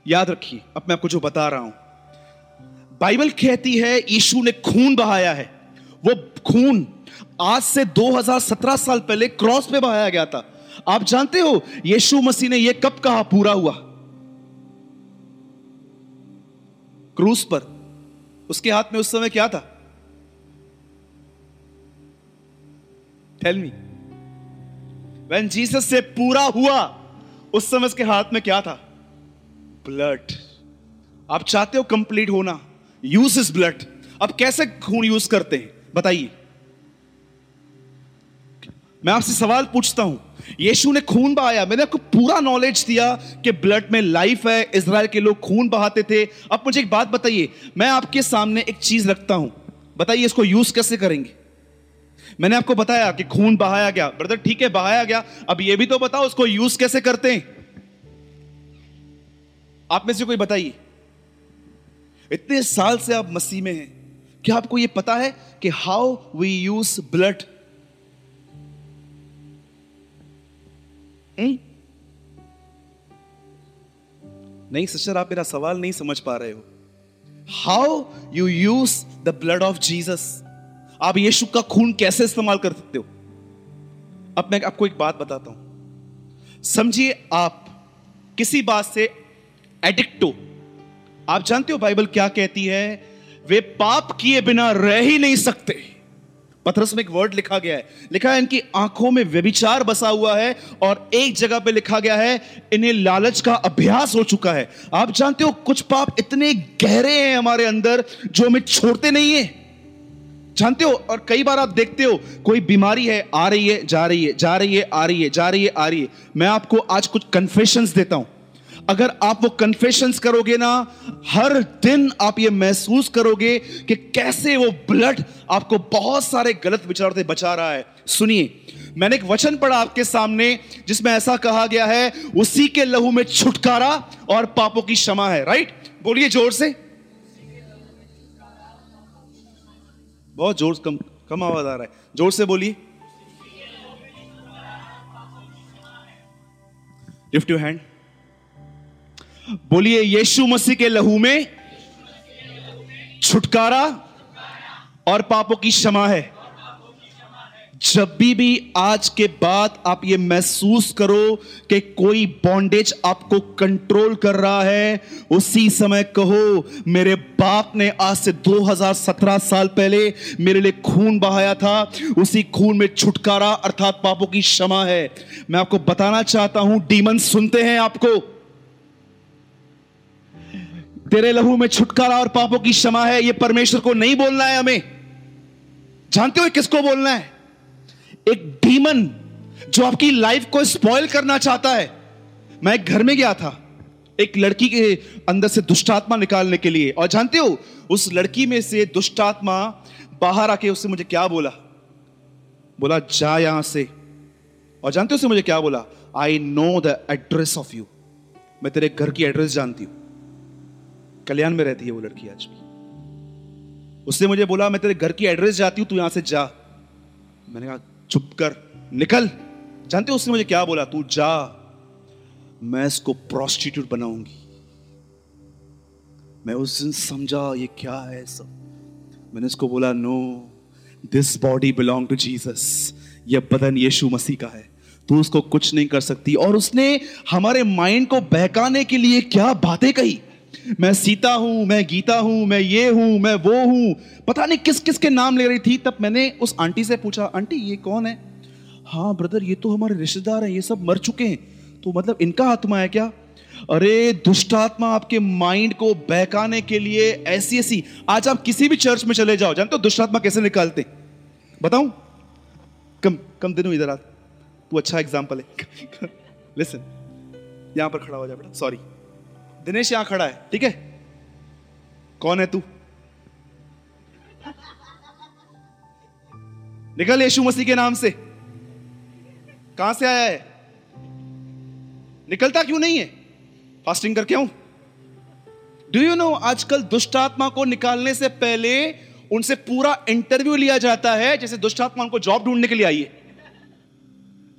याद रखिए, अब मैं आपको जो बता रहा हूँ। बाइबल कहती है, यीशु ने खून बहाया है। वो खून आज से 2017 साल पहले क्रॉस पे बहाया गया था। आप जानते हो, यीशु मसीह ने यह कब कहा, पूरा हुआ? क्रूस पर। उसके हाथ में उस समय क्या था? टेल मी वेन जीसस से पूरा हुआ, उस समय उसके हाथ में क्या था? ब्लड आप चाहते हो कंप्लीट होना? यूज़ इज़ ब्लड अब कैसे खून यूज़ करते हैं? बताइए। मैं आपसे सवाल पूछता हूँ। यीशु ने खून बहाया। मैंने आपको पूरा नॉलेज दिया कि ब्लड में लाइफ है इसराइल के लोग खून बहाते थे। अब मुझे एक बात बताइए, मैं आपके सामने एक चीज़ रखता हूँ। बताइए, इसको यूज़ कैसे करेंगे? मैंने आपको बताया कि खून बहाया गया। ब्रदर ठीक है, बहाया गया। अब यह भी तो बताओ उसको यूज़ कैसे करते हैं? आप में से कोई बताइए। इतने साल से आप मसीह में हैं। क्या आपको यह पता है कि हाउ वी यूज़ ब्लड नहीं सिस्टर आप मेरा सवाल नहीं समझ पा रहे हो। How you use the blood of Jesus आप यीशु का खून कैसे इस्तेमाल कर सकते हो? अब मैं आपको एक बात बताता हूँ। समझिए आप किसी बात से एडिक्ट हो। आप जानते हो बाइबल क्या कहती है? वे पाप किए बिना रह ही नहीं सकते। पथरस में एक वर्ड लिखा गया है। लिखा है इनकी आँखों में व्यभिचार बसा हुआ है और एक जगह पे लिखा गया है, इन्हें लालच का अभ्यास हो चुका है। आप जानते हो कुछ पाप इतने गहरे हैं हमारे अंदर जो हमें छोड़ते नहीं है। जानते हो? और कई बार आप देखते हो, कोई बीमारी है, आ रही है, जा रही है, जा रही है, आ रही है, जा रही है, आ रही है। मैं आपको आज कुछ कन्फेशन देता हूँ। अगर आप वो कन्फेशन करोगे ना, हर दिन आप ये महसूस करोगे कि कैसे वो ब्लड आपको बहुत सारे गलत विचार से बचा रहा है। सुनिए, मैंने एक वचन पढ़ा आपके सामने, जिसमें ऐसा कहा गया है, उसी के लहू में छुटकारा और पापों की क्षमा है राइट बोलिए ज़ोर से। बहुत ज़ोर, कम कम आवाज़ आ रहा है। ज़ोर से बोलिए। लिफ्ट यू हैंड बोलिए, यीशु मसीह के लहू में छुटकारा और पापों की क्षमा है। जब भी भी आज के बाद आप ये महसूस करो कि कोई बॉन्डेज आपको कंट्रोल कर रहा है, उसी समय कहो, मेरे बाप ने आज से 2017 साल पहले मेरे लिए खून बहाया था, उसी खून में छुटकारा अर्थात पापों की क्षमा है। मैं आपको बताना चाहता हूँ डीमन सुनते हैं आपको। तेरे लहू में छुटकारा और पापों की क्षमा है, ये परमेश्वर को नहीं बोलना है हमें। जानते हो किसको बोलना है? एक डीमन जो आपकी लाइफ को स्पॉइल करना चाहता है। मैं एक घर में गया था, एक लड़की के अंदर से दुष्टात्मा निकालने के लिए। और जानते हो, उस लड़की में से दुष्टात्मा बाहर आके उससे मुझे क्या बोला? बोला, जा यहाँ से। और जानते हो उससे मुझे क्या बोला? I know the address of you मैं तेरे घर की एड्रेस जानती हूँ। कल्याण में रहती है वो लड़की आज भी। उसने मुझे बोला, मैं तेरे घर की एड्रेस जाती हूँ, तू यहाँ से जा। मैंने कहा, चुप कर, निकल। जानते हो उसने मुझे क्या बोला? तू जा, मैं इसको प्रोस्टिट्यूट बनाऊँगी। मैं उस दिन समझा, ये क्या है सब? मैंने इसको बोला no this body belong to Jesus ये बदन यीशु मसीह का है। तू उसको कुछ नहीं कर सकती। और उसने हमारे माइंड को बहकाने के लिए क्या बातें कही? मैं सीता हूँ, मैं गीता हूँ, मैं ये हूँ, मैं वो हूँ। पता नहीं किस किस के नाम ले रही थी, तब मैंने उस आंटी से पूछा, आंटी, ये कौन है? हाँ ब्रदर ये तो हमारे रिश्तेदार हैं, ये सब मर चुके हैं। तो मतलब इनका आत्मा है क्या? अरे दुष्टात्मा आपके माइंड को बहकाने के लिए ऐसी ऐसी। आज आप किसी भी चर्च में चले जाओ, जानते हो दुष्टात्मा कैसे निकालते बताऊँ? कम कम दिनों इधर आ। तू अच्छा एग्ज़ाम्पल है। लिसन यहाँ पर खड़ा हो जा बेटा सॉरी दिनेश यहाँ खड़ा है, ठीक है? कौन है तू? निकल यीशु मसीह के नाम से। कहाँ से आया है? निकलता क्यों नहीं है? फास्टिंग करके आऊँ? डू यू नो आजकल दुष्टात्मा को निकालने से पहले उनसे पूरा इंटरव्यू लिया जाता है, जैसे दुष्टात्मा उनको जॉब ढूँढने के लिए आई है।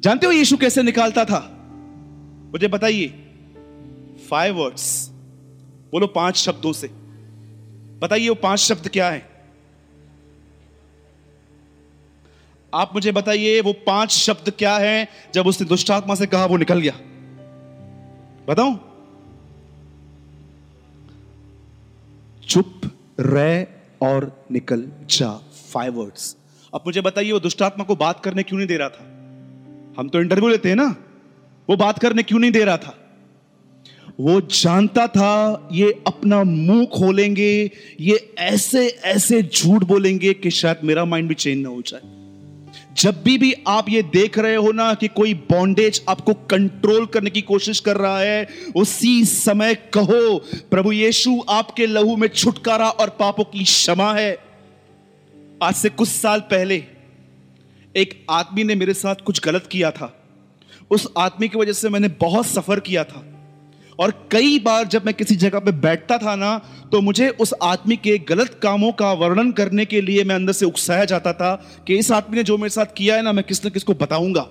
जानते हो यीशु कैसे निकालता था? मुझे बताइए। फाइव वर्ड्स बोलो पाँच शब्दों से। बताइए वो पाँच शब्द क्या है? आप मुझे बताइए वो पाँच शब्द क्या है? जब उसने दुष्टात्मा से कहा वो निकल गया। बताऊँ? चुप रह और निकल जा। फाइव वर्ड्स अब मुझे बताइए वो दुष्टात्मा को बात करने क्यों नहीं दे रहा था? हम तो इंटरव्यू लेते हैं ना। वो बात करने क्यों नहीं दे रहा था? वो जानता था, ये अपना मुँह खोलेंगे, ये ऐसे ऐसे झूठ बोलेंगे कि शायद मेरा माइंड भी चेंज ना हो जाए। जब भी भी आप ये देख रहे हो ना कि कोई बॉन्डेज आपको कंट्रोल करने की कोशिश कर रहा है, उसी समय कहो, प्रभु यीशु आपके लहू में छुटकारा और पापों की क्षमा है। आज से कुछ साल पहले, एक आदमी ने मेरे साथ कुछ गलत किया था। उस आदमी की वजह से मैंने बहुत सफ़र किया था। और कई बार जब मैं किसी जगह पे बैठता था ना तो मुझे उस आदमी के गलत कामों का वर्णन करने के लिए मैं अंदर से उकसाया जाता था कि इस आदमी ने जो मेरे साथ किया है ना, मैं किस न किसको बताऊँगा।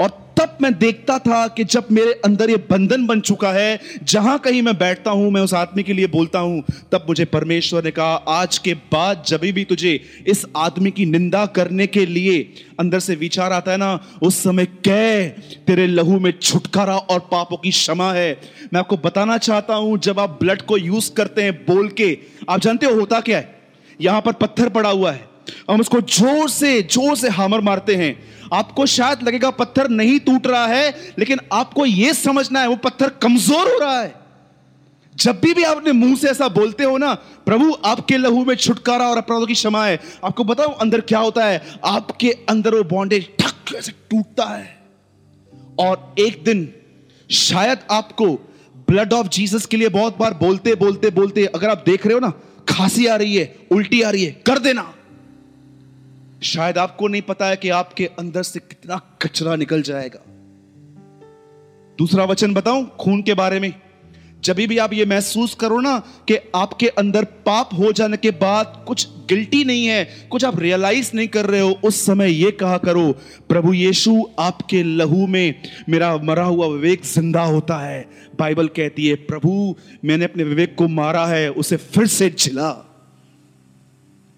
और तब मैं देखता था कि जब मेरे अंदर ये बंधन बन चुका है, जहाँ कहीं मैं बैठता हूँ, मैं उस आदमी के लिए बोलता हूँ, तब मुझे परमेश्वर ने कहा, आज के बाद जब भी तुझे इस आदमी की निंदा करने के लिए अंदर से विचार आता है ना, उस समय कह तेरे लहू में छुटकारा और पापों की क्षमा है। मैं आपको बताना चाहता हूँ, जब आप ब्लड को यूज़ करते हैं, बोल के, आप जानते हो होता क्या है? यहाँ पर पत्थर पड़ा हुआ है। हम उसको ज़ोर से ज़ोर से हामर मारते हैं। आपको शायद लगेगा पत्थर नहीं टूट रहा है, लेकिन आपको यह समझना है, वो पत्थर कमज़ोर हो रहा है। जब भी भी आप अपने मुँह से ऐसा बोलते हो ना, प्रभु, आपके लहू में छुटकारा और अपराधों की क्षमा है। आपको बताओ अंदर क्या होता है? आपके अंदर वो बॉन्डेज ठक ऐसे टूटता है। और एक दिन, शायद आपको ब्लड ऑफ़ जीसस के लिए बहुत बार बोलते बोलते बोलते, अगर आप देख रहे हो ना, खांसी आ रही है, उल्टी आ रही है, कर देना। शायद आपको नहीं पता है कि आपके अंदर से कितना कचरा निकल जाएगा। दूसरा वचन बताऊँ, खून के बारे में। जब भी आप ये महसूस करो ना कि आपके अंदर पाप हो जाने के बाद कुछ गिल्टी नहीं है, कुछ आप रियलाइज़ नहीं कर रहे हो, उस समय ये कहा करो, प्रभु यीशु, आपके लहू में मेरा मरा हुआ विवेक ज़िंदा होता है। बाइबल कहती है, प्रभु, मैंने अपने विवेक को मारा है, उसे फिर से जिला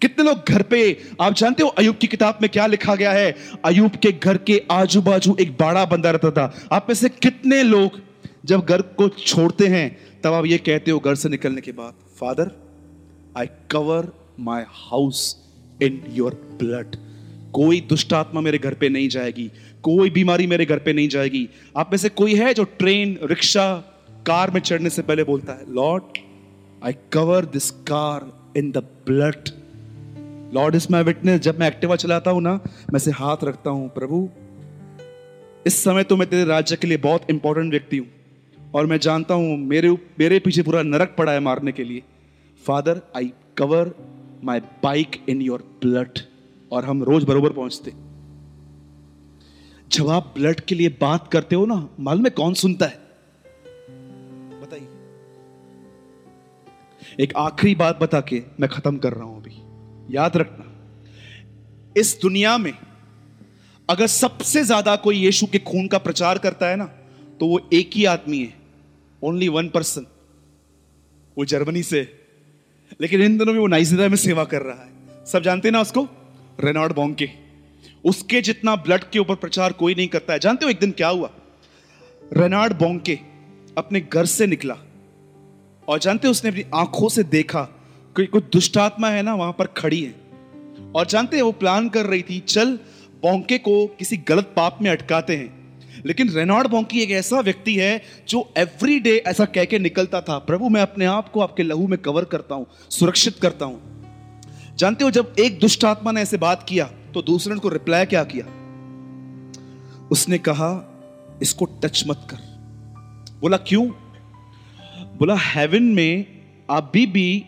कितने लोग घर पे, आप जानते हो अयुब की किताब में क्या लिखा गया है? अयुब के घर के आजू बाजू एक बाड़ा बंदा रहता था। आप में से कितने लोग जब घर को छोड़ते हैं, तब आप ये कहते हो घर से निकलने के बाद, father I cover my house in your blood कोई दुष्ट आत्मा मेरे घर पे नहीं जाएगी। कोई बीमारी मेरे घर पे नहीं जाएगी। आप में से कोई है जो ट्रेन, रिक्शा, कार में चढ़ने से पहले बोलता है lord I cover this car in the blood lord is my witness जब मैं एक्टिवा चलाता हूँ ना, मैं से हाथ रखता हूँ, प्रभु। इस समय तो मैं तेरे राज्य के लिए बहुत इंपॉर्टेंट व्यक्ति हूँ, और मैं जानता हूँ मेरे मेरे पीछे पूरा नरक पड़ा है मारने के लिए। Father I cover my bike in your blood और हम रोज बरोबर पहुँचते। जब आप ब्लड के लिए बात करते हो ना, मालूम में कौन सुनता है? बताइए। एक आखिरी बात बता के मैं खत्म कर रहा हूँ अभी। याद रखना, इस दुनिया में अगर सबसे ज़्यादा कोई यीशु के खून का प्रचार करता है ना तो वो एक ही आदमी है ओनली वन पर्सन वो जर्मनी से लेकिन इन दिनों में वो नाइजीरिया में सेवा कर रहा है। सब जानते हैं ना उसको? रेनॉर्ड बोंके। उसके जितना ब्लड के ऊपर प्रचार कोई नहीं करता है। जानते हो एक दिन क्या हुआ? रेनार्ड बोंके अपने घर से निकला, और जानते हो उसने अपनी आँखों से देखा कि कुछ दुष्टात्मा है ना, वहाँ पर खड़ी है। और जानते हैं, वो प्लान कर रही थी, चल, बोंके को किसी गलत पाप में अटकाते हैं। लेकिन रेनॉर्ड बोंकी एक ऐसा व्यक्ति है, जो एवरी डे ऐसा कह के निकलता था, प्रभु, मैं अपने आप को आपके लहू में कवर करता हूँ, सुरक्षित करता हूँ। जानते हो, जब एक दुष्ट आत्मा ने ऐसे बात किया तो दूसरे ने उसको रिप्लाई क्या किया? उसने कहा, इसको टच मत कर। बोला, क्यों? बोला हेवन में अभी भी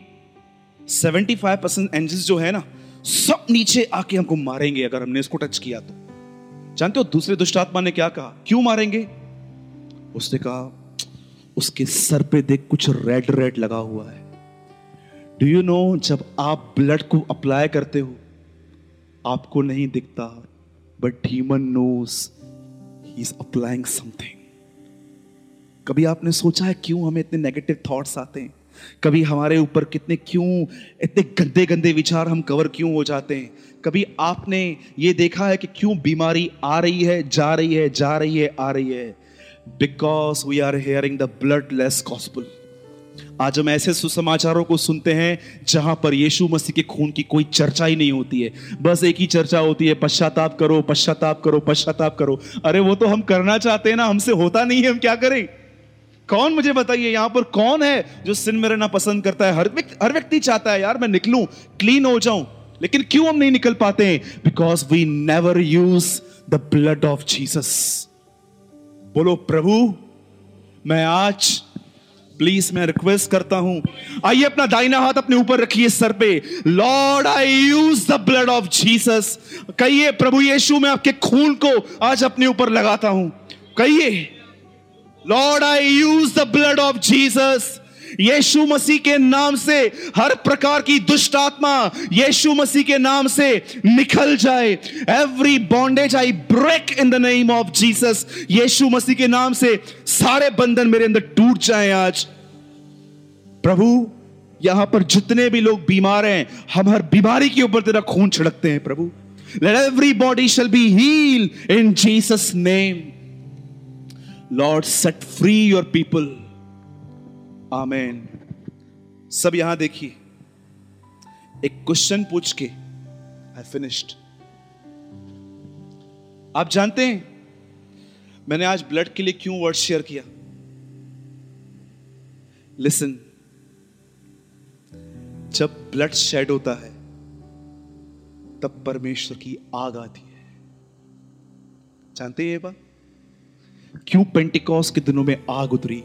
75 परसेंट एंजल्स जो है ना, सब नीचे आके हमको मारेंगे अगर हमने इसको टच किया तो। जानते हो दूसरे दुष्टात्मा ने क्या कहा? क्यों मारेंगे? उसने कहा, उसके सर पे देख कुछ रेड रेड लगा हुआ है। डू यू नो जब आप ब्लड को अप्लाई करते हो, आपको नहीं दिखता but human knows he is applying something कभी आपने सोचा है क्यों हमें इतने नेगेटिव थॉट्स आते हैं? कभी हमारे ऊपर कितने क्यों, इतने गंदे गंदे विचार हम कवर क्यों हो जाते हैं? कभी आपने ये देखा है कि क्यों बीमारी आ रही है, जा रही है, जा रही है, आ रही है? Because we are hearing the bloodless gospel आज हम ऐसे सुसमाचारों को सुनते हैं जहाँ पर यीशु मसीह के खून की कोई चर्चा ही नहीं होती है। बस एक ही चर्चा होती है, पश्चाताप करो पश्चाताप करो पश्चाताप करो। अरे वो तो हम करना चाहते हैं ना, हमसे होता नहीं है, हम क्या करें? कौन मुझे बताइए यहाँ पर कौन है जो सिन में रहना पसंद करता है? हर हर व्यक्ति चाहता है, यार, मैं निकलूं क्लीन हो जाऊँ, लेकिन क्यों हम नहीं निकल पाते हैं? Because we never use the blood of Jesus बोलो, प्रभु, मैं आज प्लीज़ मैं रिक्वेस्ट करता हूँ, आइए अपना दाइना हाथ अपने ऊपर रखिए सर पे। Lord I use the blood of Jesus कहिए, प्रभु यीशु, मैं आपके खून को आज अपने ऊपर लगाता हूँ। कहिए Lord I use the blood of Jesus यीशु मसीह के नाम से हर प्रकार की दुष्ट आत्मा यीशु मसीह के नाम से निकल जाए every bondage I break in the name of Jesus यीशु मसीह के नाम से सारे बंधन मेरे अंदर टूट जाए आज प्रभु यहाँ पर जितने भी लोग बीमार हैं हम हर बीमारी के ऊपर तेरा खून छिड़कते हैं प्रभु let every body shall be heal in Jesus name Lord set free your people amen सब यहाँ देखिए। एक क्वेश्चन पूछ के आई फिनिश्ड आप जानते हैं, मैंने आज ब्लड के लिए क्यों वर्ड शेयर किया? लिसन जब ब्लड शेड होता है, तब परमेश्वर की आग आती है। जानते हैं ये बात? क्यों पेंटिकॉस के दिनों में आग उतरी?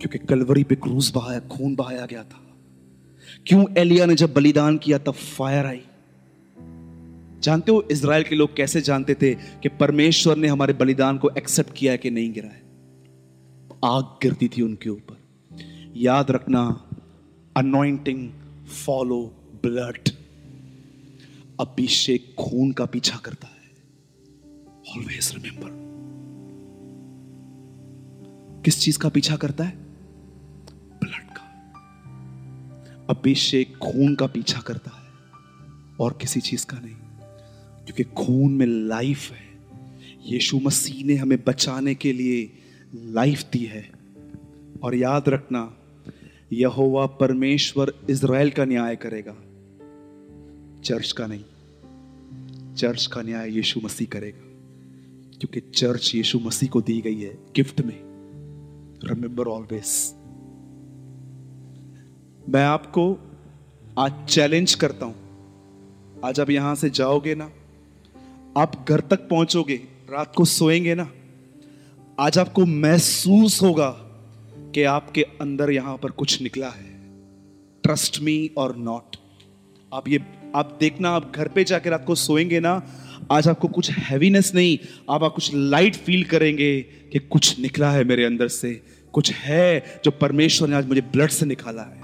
क्योंकि कलवरी पे क्रूज बहाया, खून बहाया गया था। क्यों एलिया ने जब बलिदान किया, तब फायर आई? जानते हो इसराइल के लोग कैसे जानते थे कि परमेश्वर ने हमारे बलिदान को एक्सेप्ट किया है कि नहीं गिरा है? आग गिरती थी उनके ऊपर। याद रखना अनोइंटिंग फॉलो ब्लड अभिषेक खून का पीछा करता है। ऑलवेज रिमेंबर किस चीज़ का पीछा करता है? ब्लड का। अभिषेक खून का पीछा करता है और किसी चीज़ का नहीं। क्योंकि खून में लाइफ है। यीशु मसीह ने हमें बचाने के लिए लाइफ दी है। और याद रखना, यहोवा परमेश्वर इज़राइल का न्याय करेगा। चर्च का नहीं। चर्च का न्याय यीशु मसीह करेगा। क्योंकि चर्च यीशु मसीह को दी गई है गिफ्ट में। रिमेंबर ऑलवेज मैं आपको आज चैलेंज करता हूँ। आज आप यहाँ से जाओगे ना, आप घर तक पहुंचोगे, रात को सोएँगे ना, आज आपको महसूस होगा कि आपके अंदर यहाँ पर कुछ निकला है। ट्रस्ट मी और नॉट आप ये, आप देखना, आप घर पे जाकर रात को सोएँगे ना आज आपको कुछ हैवीनेस नहीं आप, कुछ लाइट फील करेंगे कि कुछ निकला है मेरे अंदर से। कुछ है जो परमेश्वर ने आज मुझे ब्लड से निकाला है।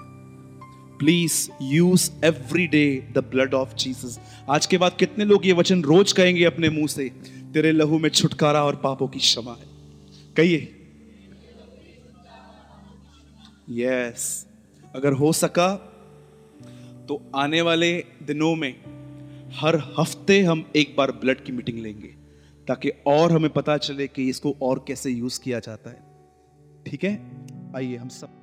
Please use every day the blood of Jesus आज के बाद कितने लोग ये वचन रोज कहेंगे अपने मुँह से तेरे लहू में छुटकारा और पापों की क्षमा है। कहिए। यस अगर हो सका तो आने वाले दिनों में हर हफ़्ते हम एक बार ब्लड की मीटिंग लेंगे, ताकि और हमें पता चले कि इसको और कैसे यूज़ किया जाता है। ठीक है? आइए, हम सब